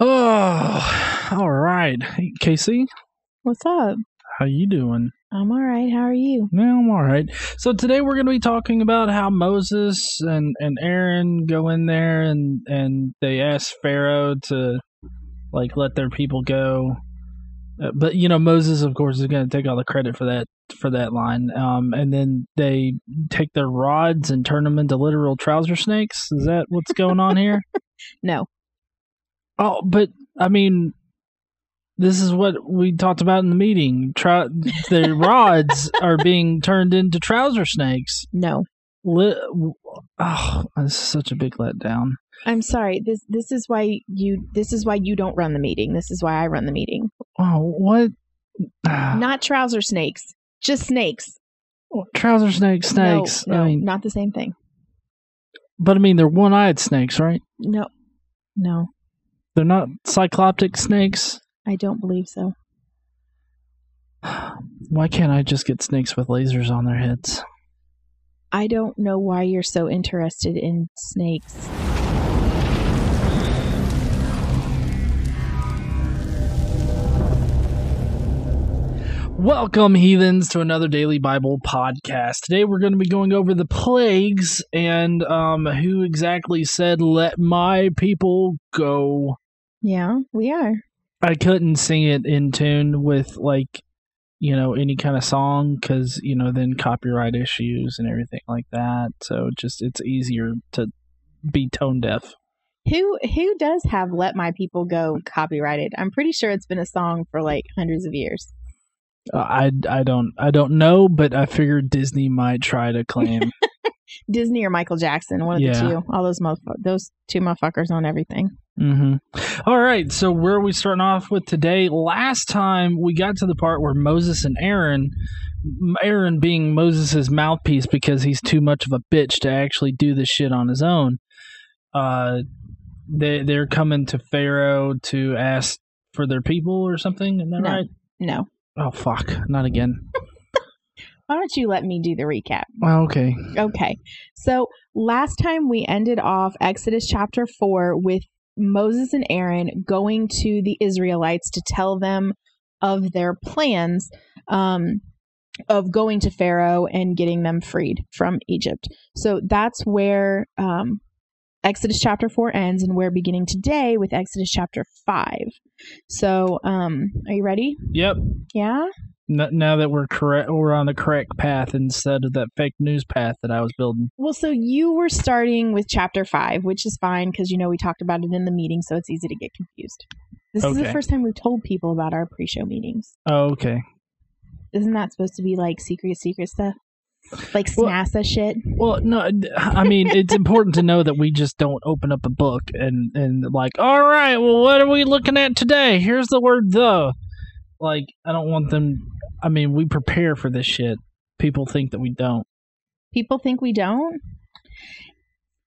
Oh, all right. Hey, Casey, What's up? how you doing? I'm all right. How are you? Yeah, I'm all right. So today we're going to be talking about how Moses and, and Aaron go in there and, and they ask Pharaoh to like let their people go. Uh, but you know Moses, of course, is going to take all the credit for that for that line. Um, and then they take their rods and turn them into literal trouser snakes. Is that what's going on here? No. Oh, but I mean, this is what we talked about in the meeting. The rods are being turned into trouser snakes. No. Li- oh, this is such a big letdown. I'm sorry. This this is why you this is why you don't run the meeting. This is why I run the meeting. Oh, what? Ah, Not trouser snakes. Just snakes. trouser snakes, snakes. No, no, I mean, not the same thing. but I mean, they're one-eyed snakes, right? No. No. They're not cycloptic snakes. I don't believe so. Why can't I just get snakes with lasers on their heads? I don't know why you're so interested in snakes. Welcome, heathens, to another daily Bible podcast. Today we're going to be going over the plagues and um, who exactly said, Let my people go. Yeah, we are. I couldn't sing it in tune with, like, you know, any kind of song because, you know, then copyright issues and everything like that. So just it's easier to be tone deaf. Who who does have "Let My People Go" copyrighted? I'm pretty sure it's been a song for like hundreds of years. Uh, I, I don't I don't know, but I figured Disney might try to claim. Disney or Michael Jackson, one of Yeah. the two. All those motherf- those two motherfuckers on everything. Hmm All right, so where are we starting off with today? Last time we got to the part where Moses and Aaron, Aaron being Moses's mouthpiece because he's too much of a bitch to actually do this shit on his own. Uh, they they're coming to Pharaoh to ask for their people or something. Isn't that No. right? No. Oh fuck, not again. Why don't you let me do the recap? Well, okay. Okay. So last time we ended off Exodus chapter 4 with Moses and Aaron going to the Israelites to tell them of their plans um, of going to Pharaoh and getting them freed from Egypt. So that's where um, Exodus chapter 4 ends, and we're beginning today with Exodus chapter 5. So, um, are you ready? Yep. Yeah? Now that we're correct, we're on the correct path instead of that fake news path that I was building. Well, so you were starting with chapter five, which is fine because you know we talked about it in the meeting, so it's easy to get confused. This is the first time we've told people about our pre-show meetings. Oh, okay. Isn't that supposed to be like secret, secret stuff, like Well- NASA shit? Well, no, I mean it's important to know that we just don't open up a book and and like, all right, well, what are we looking at today? Here's the word the. Like, I don't want them. I mean, we prepare for this shit. People think that we don't. People think we don't.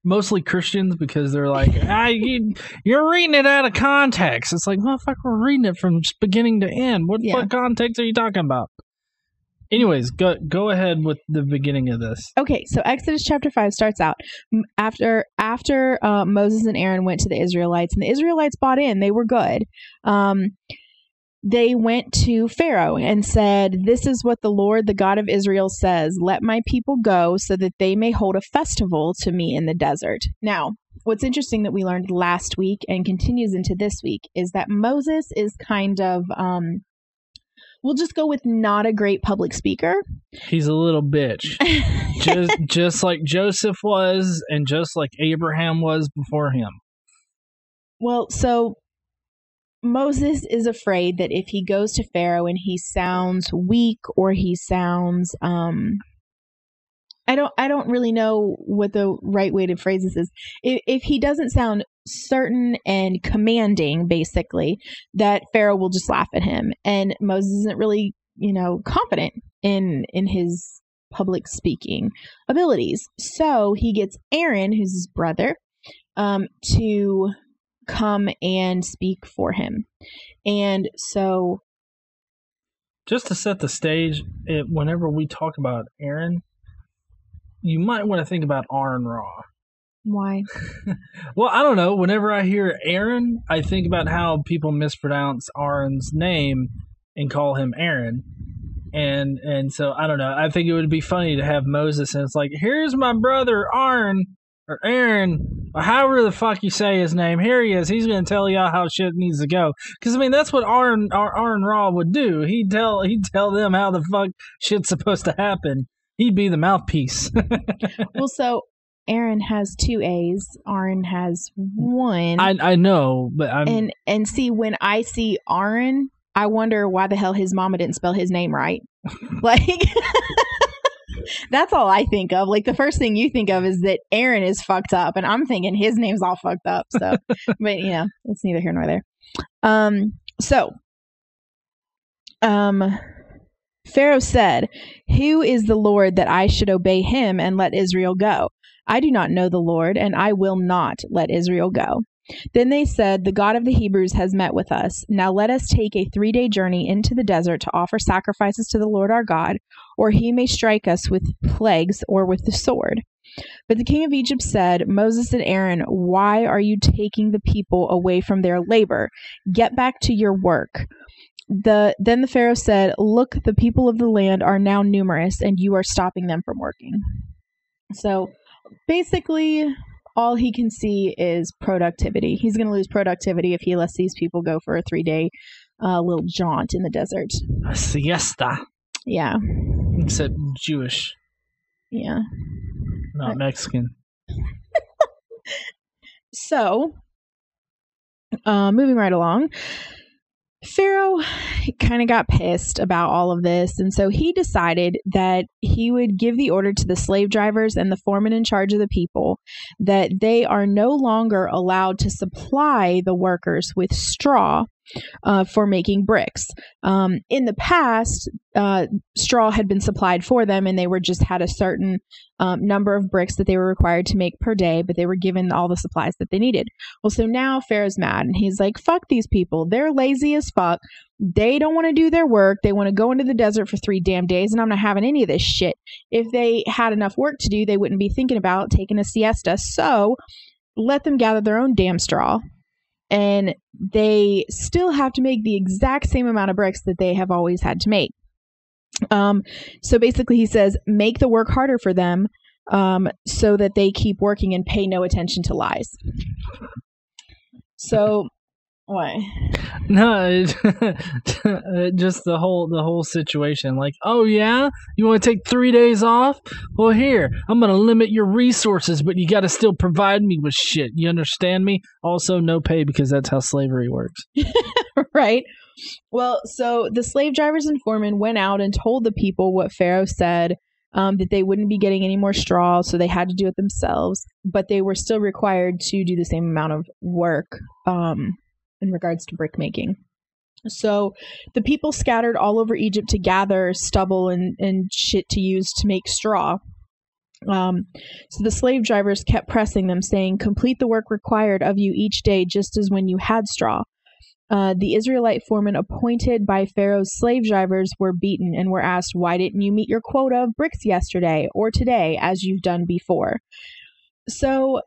Mostly Christians because they're like, ah, you, you're reading it out of context. It's like, motherfucker, we're reading it from beginning to end. What, Yeah. what context are you talking about? Anyways, go go ahead with the beginning of this. Okay, so Exodus chapter five starts out after after uh, Moses and Aaron went to the Israelites, and the Israelites bought in; they were good. Um, they went to Pharaoh and said, "This is what the Lord, the God of Israel, says: Let my people go, so that they may hold a festival to me in the desert." Now, what's interesting that we learned last week and continues into this week is that Moses is kind of um, we'll just go with not a great public speaker. He's a little bitch. just just like Joseph was and just like Abraham was before him. Well, so Moses is afraid that if he goes to Pharaoh and he sounds weak or he sounds um I don't I don't really know what the right way to phrase this is. If, if he doesn't sound certain and commanding basically that Pharaoh will just laugh at him and Moses isn't really, you know, confident in in his public speaking abilities. So he gets Aaron, who's his brother, um, to come and speak for him. And so, Just to set the stage, it, whenever we talk about Aaron, you might want to think about Aaron Ra. Why? Well, I don't know. Whenever I hear Aaron, I think about how people mispronounce Aaron's name and call him Aaron. And and so I don't know. I think it would be funny to have Moses and it's like, here's my brother Aaron or Aaron or however the fuck you say his name. Here he is. He's going to tell y'all how shit needs to go. Because I mean, that's what Aaron Aaron Ra would do. He'd tell he'd tell them how the fuck shit's supposed to happen. He'd be the mouthpiece. well, so Aaron has two A's. Aaron has one. I I know, but I'm and and see when I see Aaron, I wonder why the hell his mama didn't spell his name right. like that's all I think of. Like the first thing you think of is that Aaron is fucked up, and I'm thinking his name's all fucked up. So, but you know, it's neither here nor there. Um, so, um, Pharaoh said, "Who is the Lord that I should obey him and let Israel go? I do not know the Lord, and I will not let Israel go." Then they said, The God of the Hebrews has met with us. Now let us take a three day journey into the desert to offer sacrifices to the Lord our God, or he may strike us with plagues or with the sword. But the king of Egypt said, Moses and Aaron, why are you taking the people away from their labor? Get back to your work. The then the Pharaoh said, Look, the people of the land are now numerous, and you are stopping them from working. So basically, all he can see is productivity. He's going to lose productivity if he lets these people go for a three day uh, little jaunt in the desert. a siesta. Yeah. Except Jewish, Yeah. not Mexican. So, uh, moving right along, Pharaoh kind of got pissed about all of this, and so he decided that he would give the order to the slave drivers and the foreman in charge of the people that they are no longer allowed to supply the workers with straw uh, for making bricks. Um, in the past, uh, straw had been supplied for them, and they were just had a certain um, number of bricks that they were required to make per day, but they were given all the supplies that they needed. Well, so now Pharaoh's mad, and he's like, "Fuck these people! They're lazy as fuck. They don't want to do their work. They want to go into the desert for three damn days, and I'm not having any of this shit. If they had enough work to do, they wouldn't be thinking about taking a siesta. So." Let them gather their own damn straw and they still have to make the exact same amount of bricks that they have always had to make. Um, so basically, he says, make the work harder for them um, so that they keep working and pay no attention to lies. So, what? No, it, just the whole the whole situation. Like, oh yeah, you want to take three days off? Well, here I'm gonna limit your resources, but you got to still provide me with shit. You understand me? Also, no pay because that's how slavery works. right? Well, so the slave drivers and foremen went out and told the people what Pharaoh said um, that they wouldn't be getting any more straw, so they had to do it themselves, but they were still required to do the same amount of work um, in regards to brick making. So the people scattered all over Egypt to gather stubble and, and shit to use to make straw. Um, so the slave drivers kept pressing them, saying, Complete the work required of you each day, just as when you had straw. Uh, the Israelite foremen appointed by Pharaoh's slave drivers were beaten and were asked, Why didn't you meet your quota of bricks yesterday or today as you've done before? So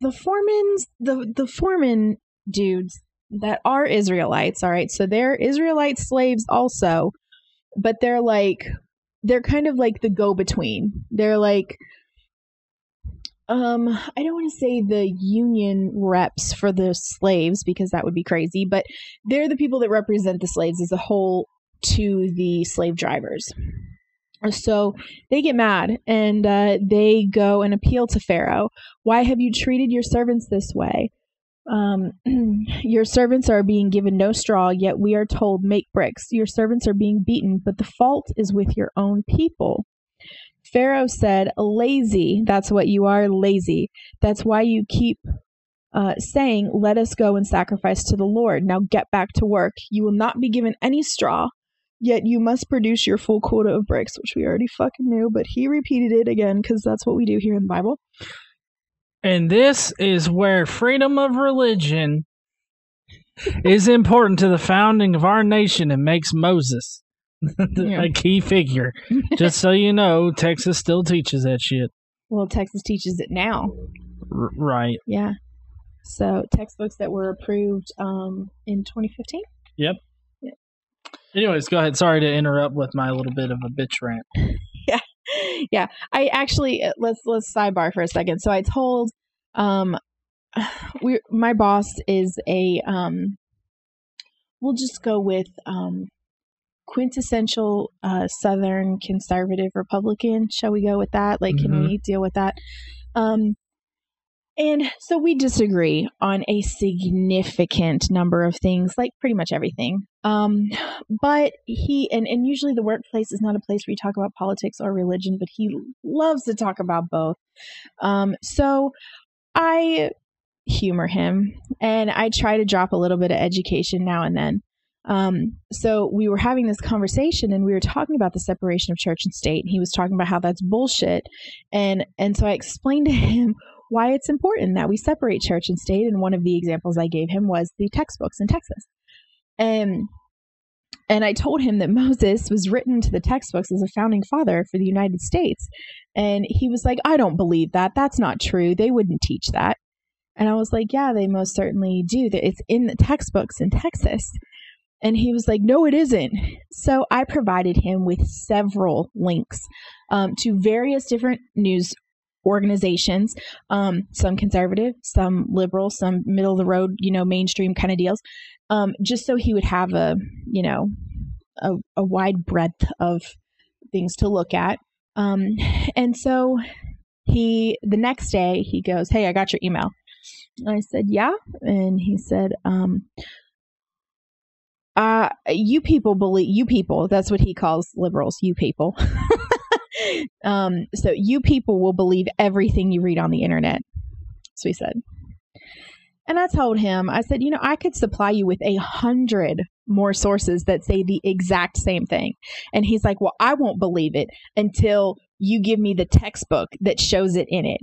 the foremen's the the foreman dudes that are Israelites, all right, so they're Israelite slaves also, but they're like they're kind of like the go between. They're like um i don't want to say the union reps for the slaves because that would be crazy but they're the people that represent the slaves as a whole to the slave drivers. So they get mad and uh, they go and appeal to pharaoh. Why have you treated your servants this way um, your servants are being given no straw yet we are told make bricks your servants are being beaten but the fault is with your own people Pharaoh said, Lazy, that's what you are, lazy. That's why you keep uh, saying, Let us go and sacrifice to the Lord. Now get back to work. You will not be given any straw, yet you must produce your full quota of bricks, which we already fucking knew, but he repeated it again because that's what we do here in the Bible. And this is where freedom of religion is important to the founding of our nation and makes Moses Yeah. a key figure. Just so you know, Texas still teaches that shit. Well, Texas teaches it now. R- right. Yeah. So textbooks that were approved um, in 2015. Yep. Anyways, go ahead. Sorry to interrupt with my little bit of a bitch rant. Yeah, I actually uh, let's let's sidebar for a second. So I told um we my boss is a um we'll just go with um quintessential uh southern conservative republican shall we go with that like can Mhm. we deal with that um and so we disagree on a significant number of things like pretty much everything. Um but he and, and usually the workplace is not a place where you talk about politics or religion but he loves to talk about both. Um so i humor him and i try to drop a little bit of education now and then. Um so we were having this conversation and we were talking about the separation of church and state and he was talking about how that's bullshit. And and so i explained to him why it's important that we separate church and state and one of the examples i gave him was the textbooks in texas and and I told him that Moses was written into the textbooks as a founding father for the United States. And he was like, I don't believe that. That's not true. They wouldn't teach that. And I was like, Yeah, they most certainly do. It's in the textbooks in Texas. And he was like, No, it isn't. So I provided him with several links um, to various different news organizations, um, some conservative, some liberal, some middle of the road, you know, mainstream kind of deals, um, just so he would have a, you know, a, a wide breadth of things to look at. Um, and so he, the next day, he goes, Hey, I got your email. I said, Yeah. And he said, um, uh, you people believe you people, that's what he calls liberals, you people. um, so you people will believe everything you read on the internet. So he said. And I told him, I said, you know, I could supply you with a hundred more sources that say the exact same thing. And he's like, well, I won't believe it until you give me the textbook that shows it in it.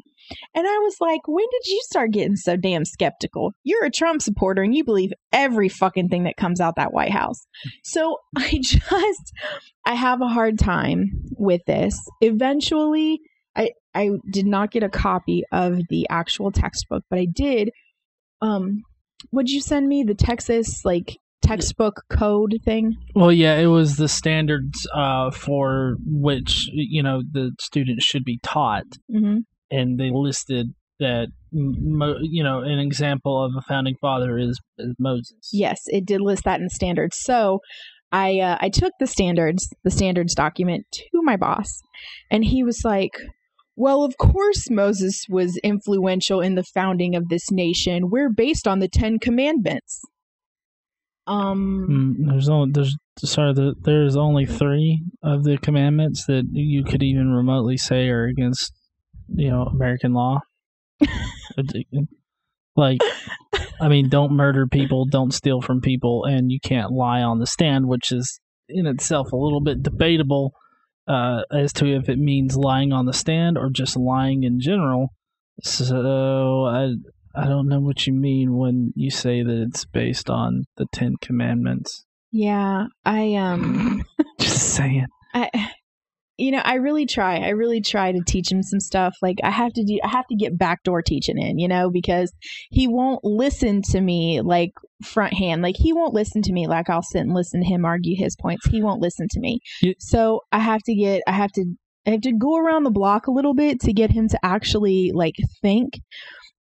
And I was like, when did you start getting so damn skeptical? You're a Trump supporter and you believe every fucking thing that comes out that White House. So I just, I have a hard time with this. Eventually, I, I did not get a copy of the actual textbook, but I did. Um, would you send me the Texas like textbook code thing? Well, yeah, it was the standards uh, for which you know the students should be taught, Mm-hmm. And they listed that you know an example of a founding father is, is Moses. Yes, it did list that in standards. So I uh, I took the standards, the standards document to my boss, and he was like, "Well, of course Moses was influential in the founding of this nation. We're based on the Ten Commandments." Um. Mm, there's only there's sorry there, there's only three of the commandments that you could even remotely say are against you know American law. like, I mean, don't murder people, don't steal from people, and you can't lie on the stand, which is in itself a little bit debatable uh, as to if it means lying on the stand or just lying in general. So I I don't know what you mean when you say that it's based on the Ten Commandments. Yeah, I um. Just saying. I, you know, I really try. I really try to teach him some stuff. Like I have to do, I have to get backdoor teaching in, you know, because he won't listen to me like front hand. Like he won't listen to me like I'll sit and listen to him argue his points. He won't listen to me. You- so I have to get, I have to, I have to go around the block a little bit to get him to actually like think.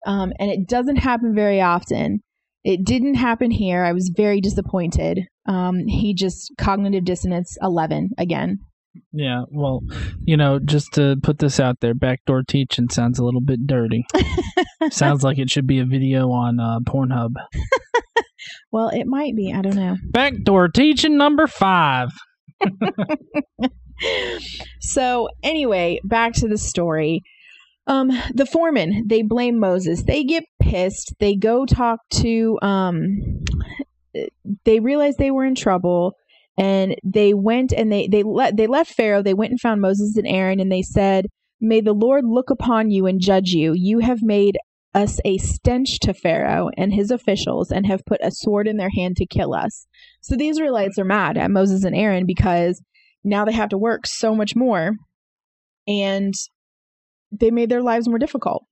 Um, and it doesn't happen very often. It didn't happen here. I was very disappointed. Um, he just cognitive dissonance 11 again. Yeah, well, you know, just to put this out there, backdoor teaching sounds a little bit dirty. sounds like it should be a video on uh, Pornhub. Well, it might be. I don't know. Backdoor teaching number five. so, anyway, back to the story. Um, the foreman, they blame Moses. They get pissed. They go talk to um they realize they were in trouble and they went and they they let they left Pharaoh. They went and found Moses and Aaron and they said, "May the Lord look upon you and judge you. You have made us a stench to Pharaoh and his officials and have put a sword in their hand to kill us." So the Israelites are mad at Moses and Aaron because now they have to work so much more and they made their lives more difficult.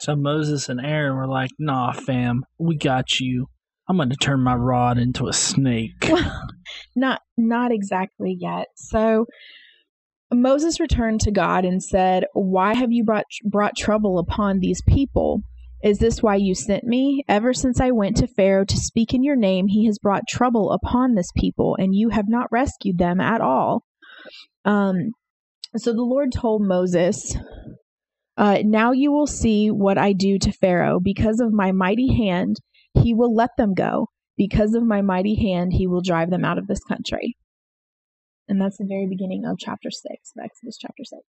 So Moses and Aaron were like, "Nah, fam, we got you. I'm going to turn my rod into a snake." Not not exactly yet. So Moses returned to God and said, "Why have you brought brought trouble upon these people? Is this why you sent me? Ever since I went to Pharaoh to speak in your name, he has brought trouble upon this people, and you have not rescued them at all." Um so the Lord told Moses, uh, Now you will see what I do to Pharaoh. Because of my mighty hand, he will let them go. Because of my mighty hand, he will drive them out of this country. And that's the very beginning of chapter 6, of Exodus chapter 6.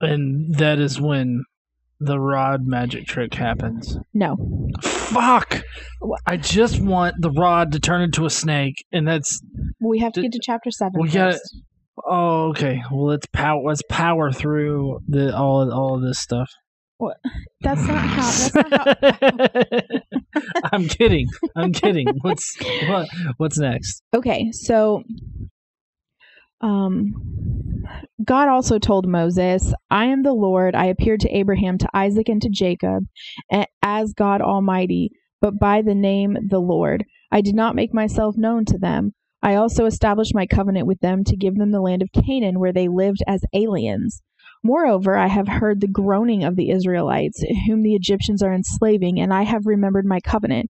And that is when the rod magic trick happens. No. Fuck! I just want the rod to turn into a snake, and that's We have to Did- get to chapter 7 we first. gotta- oh okay. Well, let's power. Let's power through the all all of this stuff. That's not how. That's not how. I'm kidding. I'm kidding. What's what? What's next? Okay, so um God also told Moses, I am the Lord. I appeared to Abraham, to Isaac, and to Jacob as God Almighty, but by the name the Lord. I did not make myself known to them. I also established my covenant with them to give them the land of Canaan where they lived as aliens. Moreover, I have heard the groaning of the Israelites, whom the Egyptians are enslaving, and I have remembered my covenant.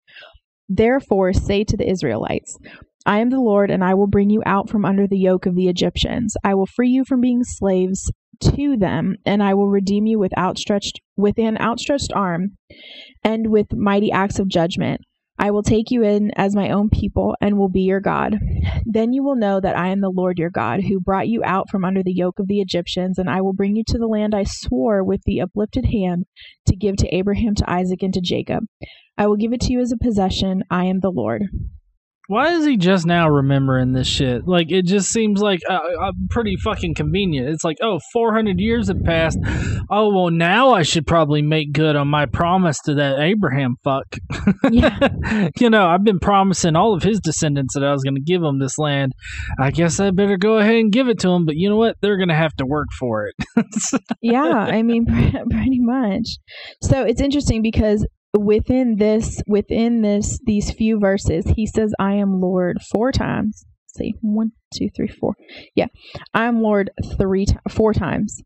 Therefore, say to the Israelites, I am the Lord, and I will bring you out from under the yoke of the Egyptians. I will free you from being slaves to them, and I will redeem you with outstretched with an outstretched arm and with mighty acts of judgment. I will take you in as my own people and will be your God. Then you will know that I am the Lord your God, who brought you out from under the yoke of the Egyptians, and I will bring you to the land I swore with the uplifted hand to give to Abraham, to Isaac, and to Jacob. I will give it to you as a possession. I am the Lord. Why is he just now remembering this shit? Like, it just seems like uh, uh, pretty fucking convenient. It's like, oh, 400 years have passed. Oh, well, now I should probably make good on my promise to that Abraham fuck. Yeah. you know, I've been promising all of his descendants that I was going to give them this land. I guess I better go ahead and give it to them. But you know what? They're going to have to work for it. yeah, I mean, pretty much. So it's interesting because within this, within this, these few verses, he says, "I am Lord" four times. Let's see, one, two, three, four. Yeah, I am Lord three, four times.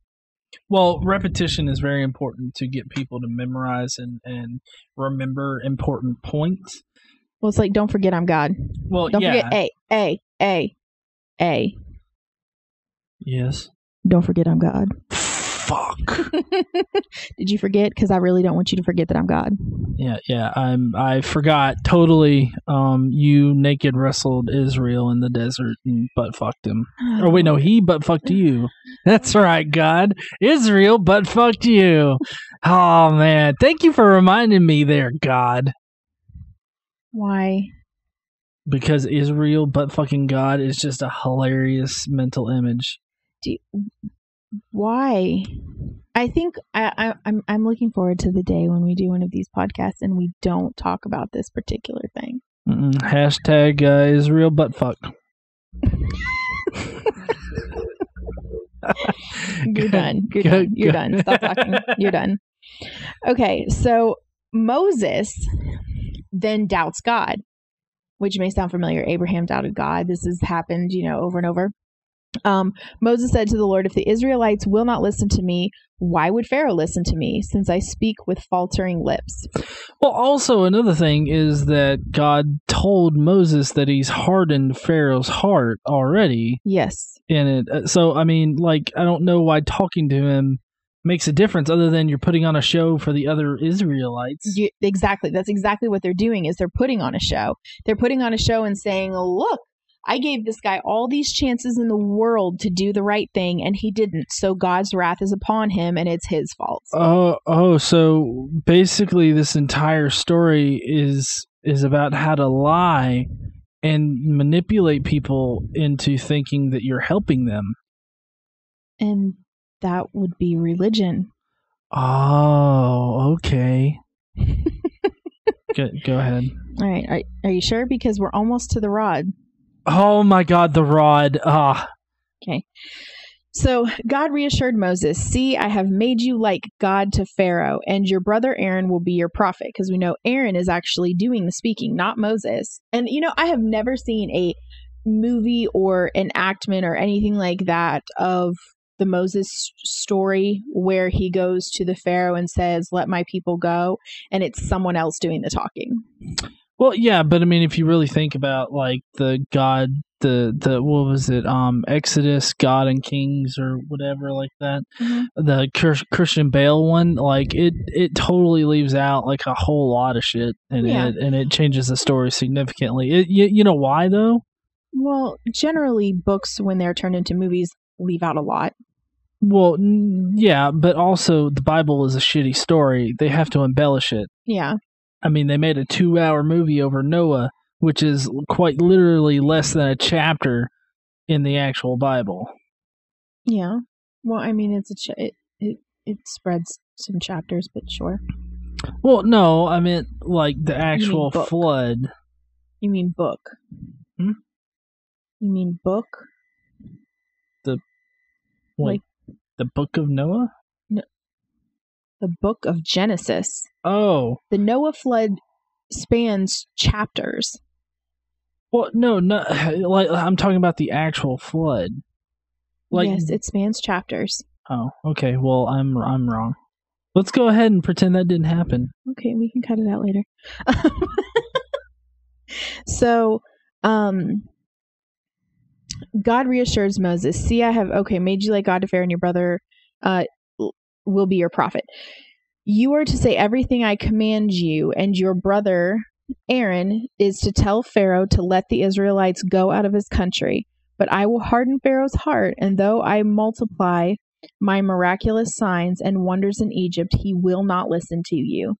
Well, repetition is very important to get people to memorize and, and remember important points. Well, it's like, don't forget, I'm God. Well, Don't yeah. forget, A, A, A, A. Yes. Don't forget, I'm God. Fuck. Did you forget? Because I really don't want you to forget that I'm God. yeah, yeah. I'm. I forgot totally. Um, you naked wrestled Israel in the desert and butt fucked him. Oh wait, no, he butt fucked you. That's right, God. Israel butt fucked you. Oh man, thank you for reminding me there, God. Why? Because Israel butt fucking God is just a hilarious mental image. Why? I think I, I, I'm I'm looking forward to the day when we do one of these podcasts and we don't talk about this particular thing. Mm-mm. Hashtag uh, Israel butt fuck. You're done. You're done. You're done. Stop talking. You're done. Okay, so Moses then doubts God, which may sound familiar. Abraham doubted God. This has happened, you know, over and over. Um, Moses said to the Lord, If the Israelites will not listen to me, why would Pharaoh listen to me, since I speak with faltering lips? Well, also another thing is that God told Moses that He's hardened Pharaoh's heart already Yes. in it. Uh, So I mean, like, I don't know why talking to him makes a difference, other than you're putting on a show for the other Israelites. You, exactly. That's exactly what they're doing is they're putting on a show. They're putting on a show and saying, "Look, I gave this guy all these chances in the world to do the right thing and he didn't. So God's wrath is upon him and it's his fault." Oh, oh, so basically, this entire story is is about how to lie and manipulate people into thinking that you're helping them. And that would be religion. Oh, okay. go, go ahead. All right. Are, are you sure because we're almost to the rod. Oh my God, the rod. Ah, Okay. So God reassured Moses, See, I have made you like God to Pharaoh, and your brother Aaron will be your prophet. Because we know Aaron is actually doing the speaking, not Moses. And, you know, I have never seen a movie or enactment or anything like that of the Moses story where he goes to the Pharaoh and says, Let my people go. And it's someone else doing the talking. Well, yeah, but I mean, if you really think about like the God, the the what was it, um, Exodus, God and Kings, or whatever like that, Mm-hmm. the Christian Bale one, like it it totally leaves out like a whole lot of shit, and Yeah. it and it changes the story significantly. It, you, you know why though? Well, generally, books, when they're turned into movies, leave out a lot. Well, n- yeah, but also the Bible is a shitty story. They have to embellish it. Yeah. I mean, they made a two-hour movie over Noah, which is quite literally less than a chapter in the actual Bible. Yeah. Well, I mean, it's a ch- it, it it spreads some chapters, but sure. Well, no, I meant like the actual book? flood. You mean book? Hmm? You mean book? The like the Book of Noah. No, The book of Genesis. Oh, The Noah flood spans chapters. well, no, no, like I'm talking about the actual flood. Like, yes, it spans chapters. oh, okay. Well, I'm I'm wrong. Let's go ahead and pretend that didn't happen. Okay, we can cut it out later. so, um, God reassures Moses, "See, I have okay made you like God to Pharaoh, and your brother uh, will be your prophet. You are to say everything I command you, and your brother Aaron is to tell Pharaoh to let the Israelites go out of his country. But I will harden Pharaoh's heart, and though I multiply my miraculous signs and wonders in Egypt, he will not listen to you."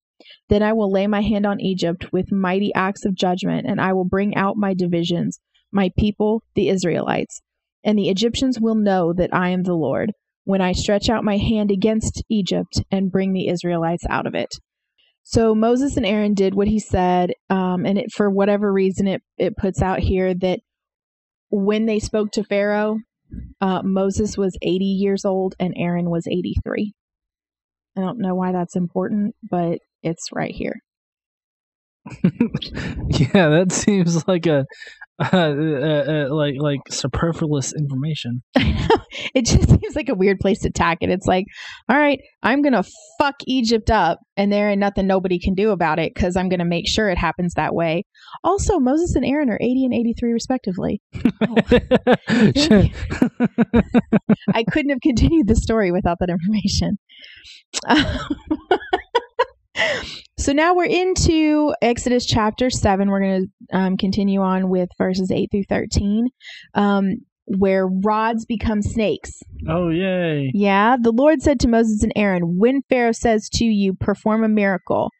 Then I will lay my hand on Egypt with mighty acts of judgment, and I will bring out my divisions, my people, the Israelites. And the Egyptians will know that I am the Lord when I stretch out my hand against Egypt and bring the Israelites out of it. So Moses and Aaron did what he said, um, and it, for whatever reason, it, it puts out here that when they spoke to Pharaoh, uh, Moses was 80 years old and Aaron was 83. I don't know why that's important, but it's right here. yeah, that seems like a uh, uh, uh, like like superfluous information. it just seems like a weird place to tack it. It's like, all right, I'm gonna fuck Egypt up, and there ain't nothing nobody can do about it because I'm gonna make sure it happens that way. Also, Moses and Aaron are 80 and 83 respectively. I couldn't have continued the story without that information. So now we're into Exodus chapter 7. We're going to um, continue on with verses 8 through 13, um, where rods become snakes. oh yay! Yeah, the Lord said to Moses and Aaron, When Pharaoh says to you, perform a miracle,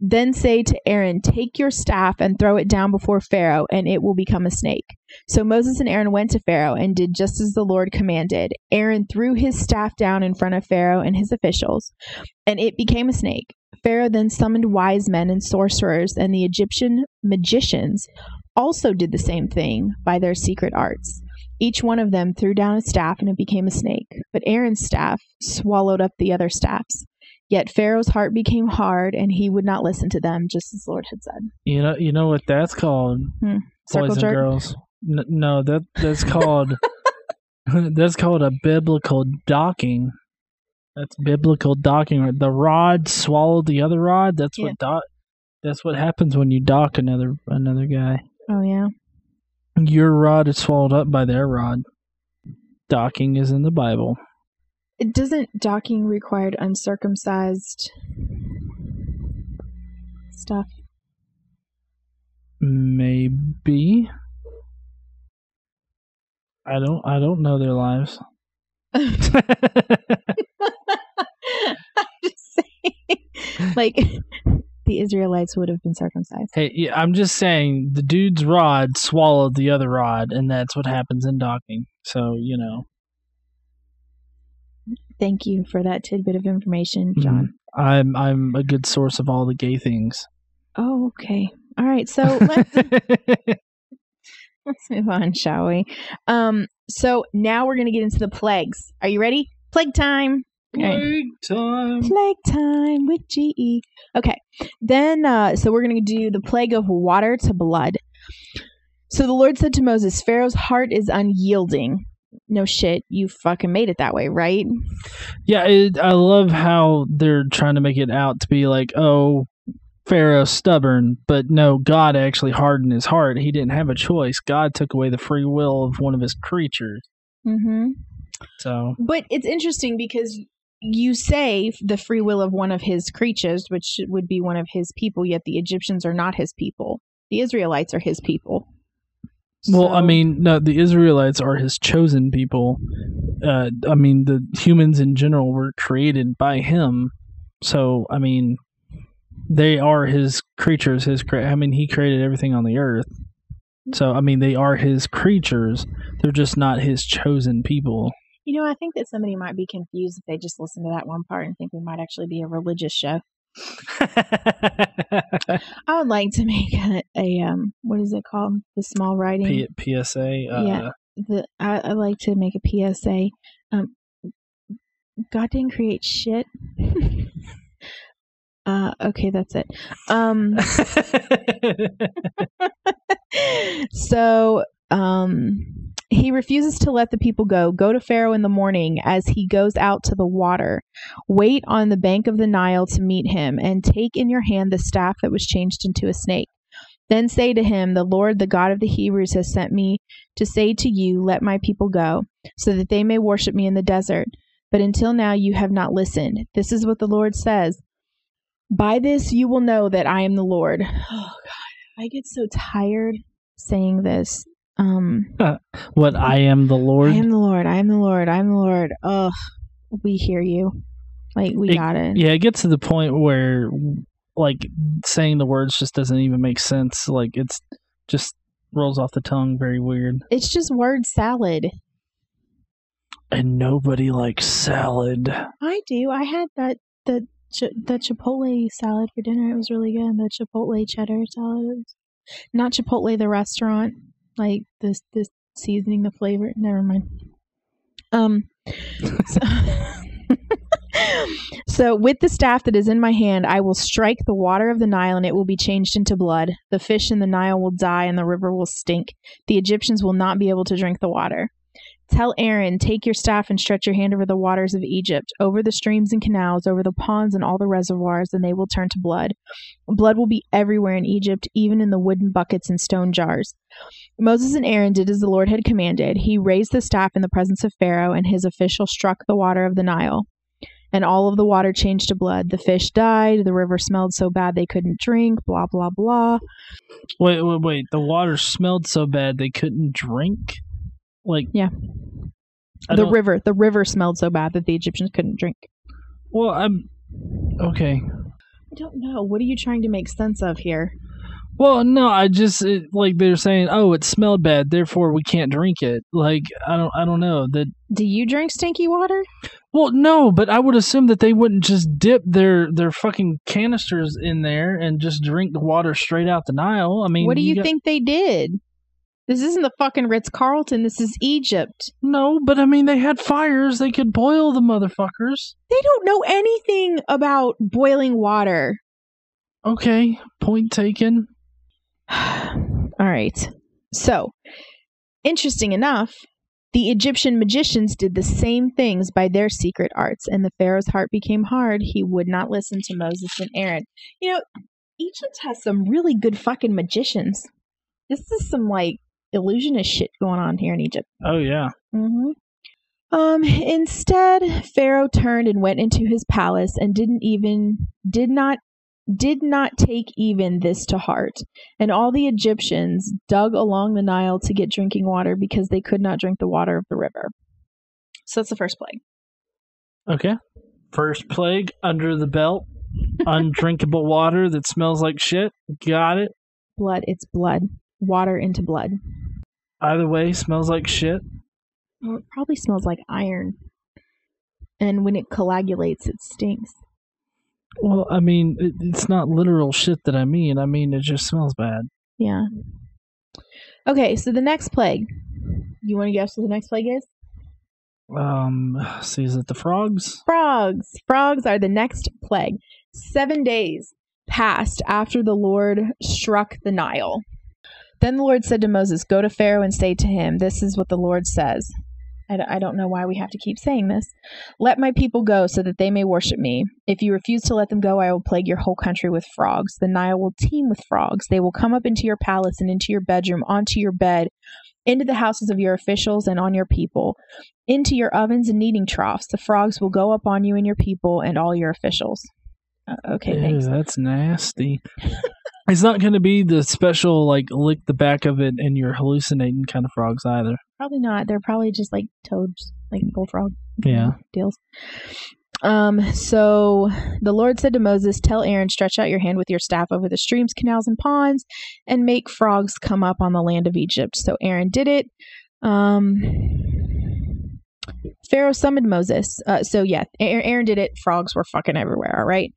then say to Aaron, Take your staff and throw it down before Pharaoh, and it will become a snake. So Moses and Aaron went to Pharaoh and did just as the Lord commanded. Aaron threw his staff down in front of Pharaoh and his officials, and it became a snake. Pharaoh then summoned wise men and sorcerers, and the Egyptian magicians also did the same thing by their secret arts. Each one of them threw down a staff, and it became a snake. But Aaron's staff swallowed up the other staffs. Yet Pharaoh's heart became hard, and he would not listen to them, just as the Lord had said. You know you know what that's called, hmm. Circle boys and jerk. girls. N- no, that that's called that's called a biblical docking. That's biblical docking. The rod swallowed the other rod. That's Yeah. what dock. That's what happens when you dock another another guy. Oh yeah. Your rod is swallowed up by their rod. Docking is in the Bible. It doesn't docking required uncircumcised stuff. Maybe. I don't. I don't know their lives. like the Israelites would have been circumcised. hey, yeah, I'm just saying the dude's rod swallowed the other rod, and that's what happens in docking. So you know, Thank you for that tidbit of information, John. I'm I'm a good source of all the gay things. Oh, okay. All right. So let's Let's move on, shall we? Um, so now we're gonna get into the plagues. Are you ready? Plague time. Okay. Plague time. Plague time with GE. Okay. Then, uh, so we're going to do the plague of water to blood. So the Lord said to Moses, Pharaoh's heart is unyielding. No shit, you fucking made it that way, right? Yeah, it, I love how they're trying to make it out to be like, oh, Pharaoh's stubborn, but no, God actually hardened his heart. He didn't have a choice. God took away the free will of one of his creatures. Mm-hmm. So, But it's interesting because you say the free will of one of his creatures, which would be one of his people, yet the Egyptians are not his people. The Israelites are his people. well, I mean, no, the Israelites are his chosen people. Uh, I mean, the humans in general were created by him. So, I mean, they are his creatures. His, cre- I mean, he created everything on the earth. So, I mean, they are his creatures. They're just not his chosen people. You know, I think that somebody might be confused if they just listen to that one part and think we might actually be a religious show. I would like to make a, a um, what is it called? The small writing. P- PSA. Uh, Yeah. The I, I like to make a PSA. Um, God didn't create shit. uh, okay, that's it. Um, so um he refuses to let the people go go to pharaoh in the morning as he goes out to the water. Wait on the bank of the nile to meet him and take in your hand the staff that was changed into a snake. Then say to him the lord the god of the hebrews has sent me to say to you let my people go so that they may worship me in the desert. But until now you have not listened. This is what the lord says. By this you will know that i am the lord. Oh god i get so tired saying this um what I am the Lord. I am the Lord. I am the Lord. I am the Lord. Ugh, we hear you. Like we It- got it. yeah, it gets to the point where like saying the words just doesn't even make sense. Like it's just rolls off the tongue very weird. It's just word salad. And nobody likes salad. I do. I had that the the chipotle salad for dinner. It was really good. The chipotle cheddar salad. Not chipotle the restaurant. Like this this seasoning the flavor. Never mind. Um. So, so with the staff that is in my hand, I will strike the water of the Nile, and it will be changed into blood. The fish in the Nile will die, and the river will stink. The Egyptians will not be able to drink the water. Tell Aaron, take your staff and stretch your hand over the waters of Egypt, over the streams and canals, over the ponds and all the reservoirs, and they will turn to blood. Blood will be everywhere in Egypt, even in the wooden buckets and stone jars. Moses and Aaron did as the Lord had commanded. He raised the staff in the presence of Pharaoh, and his official struck the water of the Nile. And all of the water changed to blood. The fish died. The river smelled so bad they couldn't drink. Blah, blah, blah. Wait, wait, wait. The water smelled so bad they couldn't drink? Like Yeah. I the don't- river, the river smelled so bad that the Egyptians couldn't drink. Well, I'm okay. I don't know. What are you trying to make sense of here? Well, no, I just it, like they're saying, "Oh, it smelled bad, therefore we can't drink it." Like I don't, I don't know that. Do you drink stinky water? Well, no, but I would assume that they wouldn't just dip their their fucking canisters in there and just drink the water straight out the Nile. I mean, what do you got- think they did? This isn't the fucking Ritz Carlton. This is Egypt. No, but I mean, they had fires. They could boil the motherfuckers. They don't know anything about boiling water. Okay, point taken. All right. So, interesting enough, the Egyptian magicians did the same things by their secret arts, and the Pharaoh's heart became hard. He would not listen to Moses and Aaron. You know, Egypt has some really good fucking magicians. This is some like illusionist shit going on here in Egypt. Oh yeah. hmm Um. Instead, Pharaoh turned and went into his palace and didn't even did not did not take even this to heart. And all the Egyptians dug along the Nile to get drinking water because they could not drink the water of the river. So that's the first plague. Okay. First plague under the belt. Undrinkable water that smells like shit. Got it. Blood. It's blood. Water into blood. Either way, smells like shit. Well, it probably smells like iron. And when it coagulates, it stinks. Well, I mean, it, it's not literal shit that I mean. I mean, it just smells bad. Yeah. Okay, so the next plague. You want to guess what the next plague is? Um, see, is it the frogs? Frogs. Frogs are the next plague. Seven days passed after the Lord struck the Nile. Then the Lord said to Moses, Go to Pharaoh and say to him, This is what the Lord says. I don't know why we have to keep saying this. Let my people go so that they may worship me. If you refuse to let them go, I will plague your whole country with frogs. The Nile will teem with frogs. They will come up into your palace and into your bedroom, onto your bed, into the houses of your officials and on your people, into your ovens and kneading troughs. The frogs will go up on you and your people and all your officials. Uh, okay, Ew, thanks. that's nasty. it's not going to be the special, like, lick the back of it and you're hallucinating kind of frogs either. Probably not. They're probably just like toads, like bullfrog Yeah. deals. Um, so the Lord said to Moses, Tell Aaron, stretch out your hand with your staff over the streams, canals, and ponds, and make frogs come up on the land of Egypt. So Aaron did it. Um, Pharaoh summoned Moses. Uh, so yeah, Aaron did it. Frogs were fucking everywhere. All right.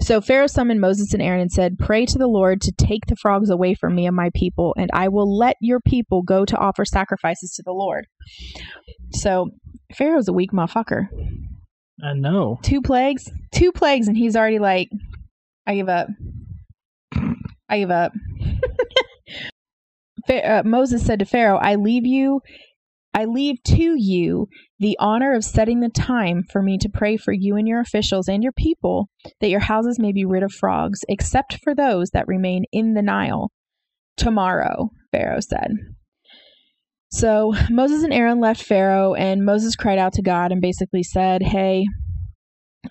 So Pharaoh summoned Moses and Aaron and said, Pray to the Lord to take the frogs away from me and my people, and I will let your people go to offer sacrifices to the Lord. So Pharaoh's a weak motherfucker I know. two plagues, two plagues, and he's already like, I give up. I give up. Fa- uh, Moses said to Pharaoh, I leave you, I leave to you the honor of setting the time for me to pray for you and your officials and your people, that your houses may be rid of frogs, except for those that remain in the Nile. Tomorrow, Pharaoh said. So Moses and Aaron left Pharaoh, and Moses cried out to God and basically said, Hey,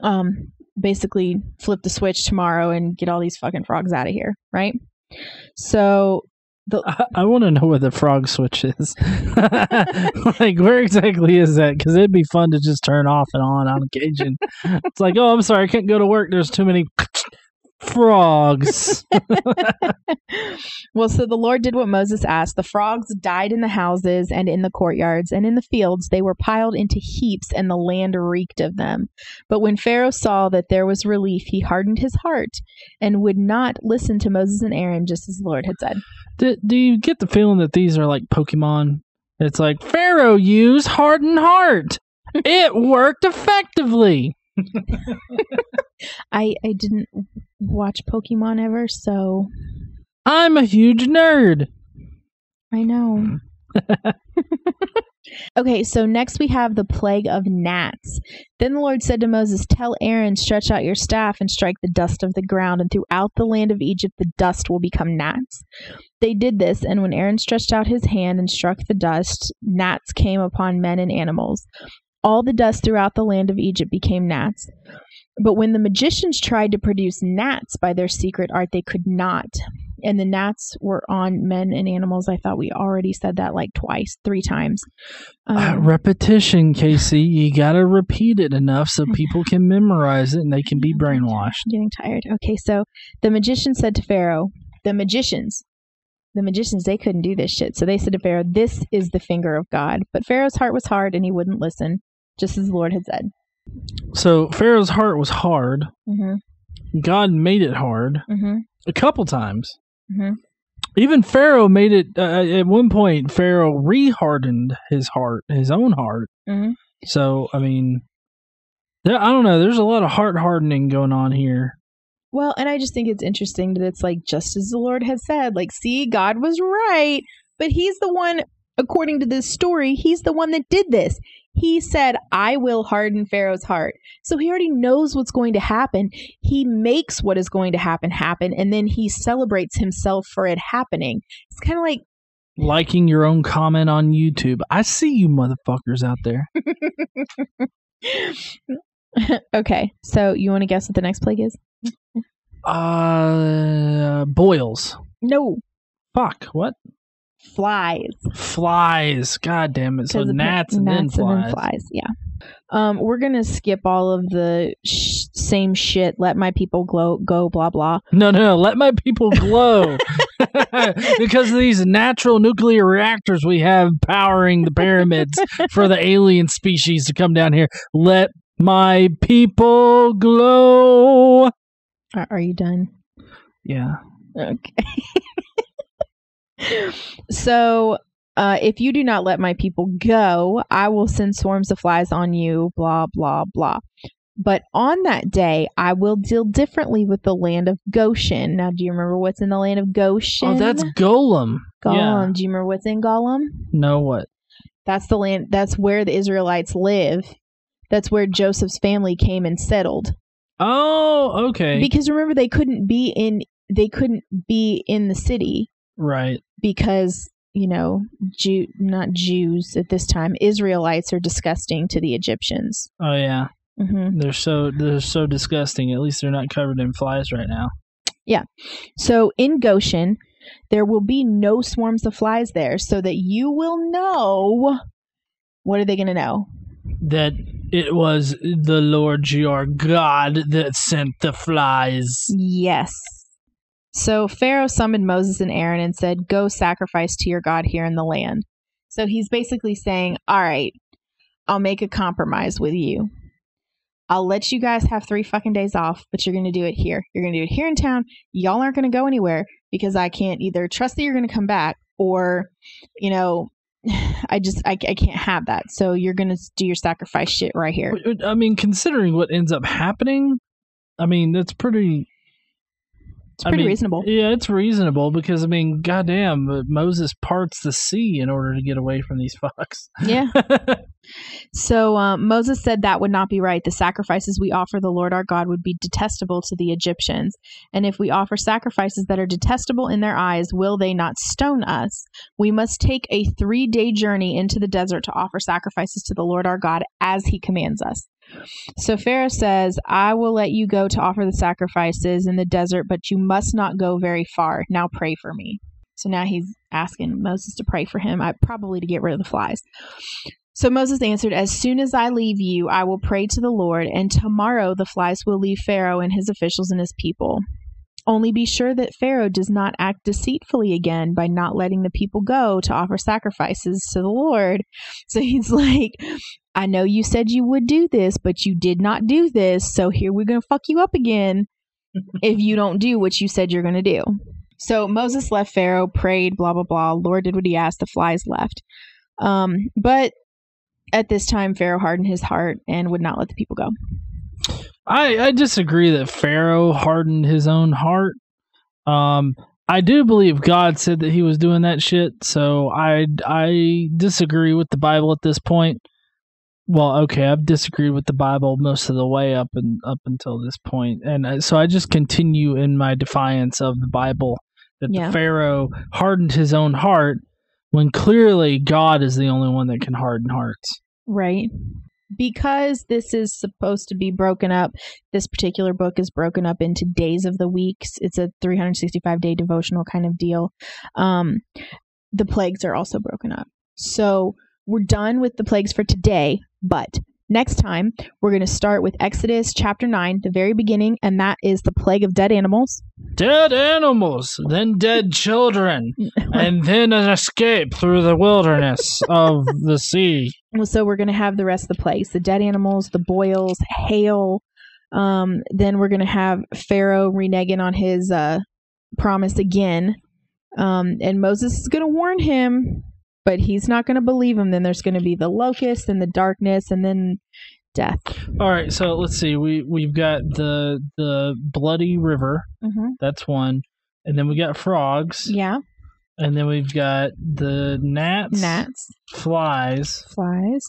um, basically flip the switch tomorrow and get all these fucking frogs out of here, right? So the I, I want to know where the frog switch is. like, where exactly is that? Because it'd be fun to just turn off and on on occasion. it's like, oh, I'm sorry, I can't go to work. There's too many frogs. well, so the Lord did what Moses asked. The frogs died in the houses and in the courtyards and in the fields. They were piled into heaps, and the land reeked of them. But when Pharaoh saw that there was relief, he hardened his heart and would not listen to Moses and Aaron, just as the Lord had said. do, do you get the feeling that these are like Pokemon? It's like Pharaoh used hardened heart. It worked effectively. I I didn't watch Pokemon ever, so I'm a huge nerd. I know. okay, so next we have the plague of gnats. Then the Lord said to Moses, Tell Aaron, stretch out your staff and strike the dust of the ground, and throughout the land of Egypt the dust will become gnats. They did this, and when Aaron stretched out his hand and struck the dust, gnats came upon men and animals. All the dust throughout the land of Egypt became gnats. But when the magicians tried to produce gnats by their secret art, they could not. And the gnats were on men and animals. I thought we already said that like twice, three times. Uh, Um, repetition, Casey. You gotta repeat it enough so people can memorize it and they can be brainwashed. I'm getting tired. Okay, so the magician said to Pharaoh, the magicians, the magicians, they couldn't do this shit. So they said to Pharaoh, This is the finger of God. But Pharaoh's heart was hard and he wouldn't listen, just as the Lord had said. So Pharaoh's heart was hard. Mm-hmm. God made it hard Mm-hmm. a couple times. Mm-hmm. Even Pharaoh made it. Uh, at one point, Pharaoh re-hardened his heart, his own heart. Mhm. So I mean, there, I don't know. There's a lot of heart hardening going on here. Well, and I just think it's interesting that it's like just as the Lord has said, like, see, God was right, but He's the one, according to this story, He's the one that did this. He said, I will harden Pharaoh's heart. So he already knows what's going to happen. He makes what is going to happen happen, and then he celebrates himself for it happening. It's kind of like, Liking your own comment on YouTube. I see you motherfuckers out there. okay, so you want to guess what the next plague is? Uh, boils. No, Fuck. What? Flies. Flies. God damn it. So gnats and then gnats flies. flies. Yeah. Um, we're gonna skip all of the sh- same shit. Let my people glow, go, blah blah. No, no, no. Let my people glow. because of these natural nuclear reactors we have powering the pyramids for the alien species to come down here. Let my people glow. Are, are you done? Yeah. Okay. so uh, if you do not let my people go, I will send swarms of flies on you, blah, blah, blah. But on that day, I will deal differently with the land of Goshen. Now, do you remember what's in the land of Goshen? Oh, that's Golem. Golem. Yeah. Do you remember what's in Golem? No, what? That's the land. That's where the Israelites live. That's where Joseph's family came and settled. Oh, okay. Because remember, they couldn't be in. They couldn't be in the city right. because you know, Jew not Jews at this time. Israelites are disgusting to the Egyptians. Oh yeah. hmm They're so they're so disgusting. At least they're not covered in flies right now. Yeah. So in Goshen, there will be no swarms of flies there, so that you will know. What are they going to know? That it was the Lord your God that sent the flies. Yes. So Pharaoh summoned Moses and Aaron and said, Go sacrifice to your God here in the land. So he's basically saying, All right, I'll make a compromise with you. I'll let you guys have three fucking days off, but you're going to do it here. You're going to do it here in town. Y'all aren't going to go anywhere because I can't either trust that you're going to come back or, you know, I just, I, I can't have that. So you're going to do your sacrifice shit right here. Uh, I mean, considering what ends up happening, I mean that's pretty. It's I pretty mean, reasonable. Yeah, it's reasonable because I mean, goddamn, Moses parts the sea in order to get away from these fucks. Yeah. So um, Moses said that would not be right. The sacrifices we offer the Lord our God would be detestable to the Egyptians. And if we offer sacrifices that are detestable in their eyes, will they not stone us? We must take a three day journey into the desert to offer sacrifices to the Lord our God as he commands us. So Pharaoh says, I will let you go to offer the sacrifices in the desert, but you must not go very far. Now pray for me. So now he's asking Moses to pray for him, probably to get rid of the flies. So Moses answered, As soon as I leave you, I will pray to the Lord, and tomorrow the flies will leave Pharaoh and his officials and his people. Only be sure that Pharaoh does not act deceitfully again by not letting the people go to offer sacrifices to the Lord. So he's like, I know you said you would do this, but you did not do this. So here we're going to fuck you up again if you don't do what you said you're going to do. So Moses left Pharaoh, prayed, blah, blah, blah. Lord did what he asked. The flies left. Um, but at this time, Pharaoh hardened his heart and would not let the people go. I I disagree that Pharaoh hardened his own heart. Um, I do believe God said that he was doing that shit, so I I disagree with the Bible at this point. Well, okay, I've disagreed with the Bible most of the way up and up until this point, and so I just continue in my defiance of the Bible that Yeah. the Pharaoh hardened his own heart when clearly God is the only one that can harden hearts. Right. Because this is supposed to be broken up, this particular book is broken up into days of the weeks. It's a 365 day devotional kind of deal. Um, the plagues are also broken up. So we're done with the plagues for today, but next time we're going to start with Exodus chapter 9, the very beginning, and that is the plague of dead animals. Dead animals, then dead children, and then an escape through the wilderness of the sea. Well, so we're going to have the rest of the plagues the dead animals, the boils, hail. Um, then we're going to have Pharaoh reneging on his uh, promise again. Um, and Moses is going to warn him, but he's not going to believe him. Then there's going to be the locust and the darkness and then death. All right, so let's see. We we've got the the bloody river. hmm That's one, and then we got frogs, Yeah. and then we've got the gnats, Gnats, flies, flies,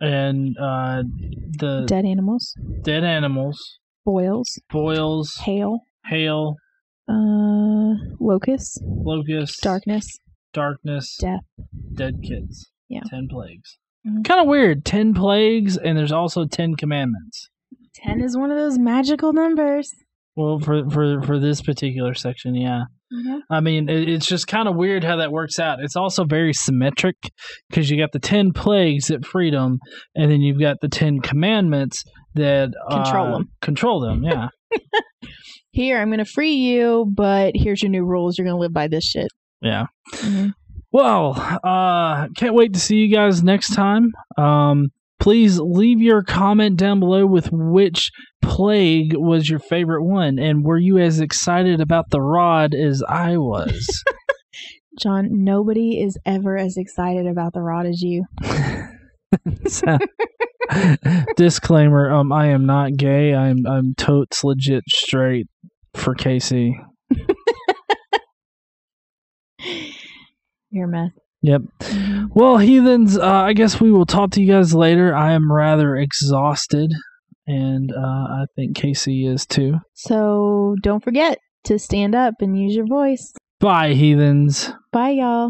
and uh, the dead animals, dead animals, boils, boils, hail, hail, uh, locusts, locusts, darkness, darkness, death. dead kids. Yeah. ten plagues. Mhm. Kind of weird. Ten plagues, and there's also ten commandments. 10 is one of those magical numbers. Well, for for for this particular section, yeah. I mean, it, it's just kind of weird how that works out. It's also very symmetric because you got the ten plagues at freedom, and then you've got the ten commandments that Control uh, 'em. Control them, yeah, Here, I'm going to free you, but here's your new rules. You're going to live by this shit. Yeah. Mhm. Well, uh, can't wait to see you guys next time. Um, please leave your comment down below with which plague was your favorite one, and were you as excited about the rod as I was? John, nobody is ever as excited about the rod as you. So- disclaimer: Um, I am not gay. I'm I'm totes legit straight for Casey. You're a mess. Yep. Well, heathens, uh, I guess we will talk to you guys later. I am rather exhausted, and uh, I think Casey is too. So don't forget to stand up and use your voice. Bye, heathens. Bye, y'all.